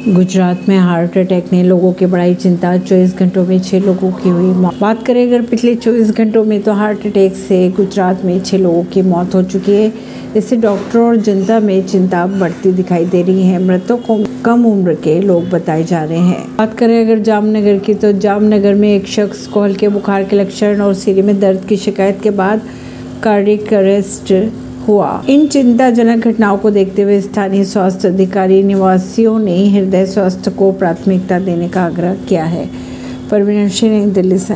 गुजरात में heart attack ने लोगों की बढ़ाई चिंता 24 घंटों में छह लोगों की हुई मौत। बात करें अगर पिछले 24 घंटों में तो हार्ट अटैक से गुजरात में छह लोगों की मौत हो चुकी है। इससे डॉक्टरों और जनता में चिंता बढ़ती दिखाई दे रही है। मृतकों को कम उम्र के लोग बताए जा रहे हैं। बात करें अगर जामनगर की तो जामनगर में एक शख्स को हल्के बुखार के लक्षण और सिरे में दर्द की शिकायत के बाद कार्डिक अरेस्ट हुआ। इन चिंताजनक घटनाओं को देखते हुए स्थानीय स्वास्थ्य अधिकारी निवासियों ने हृदय स्वास्थ्य को प्राथमिकता देने का आग्रह किया है। परवीन सिंह, दिल्ली से।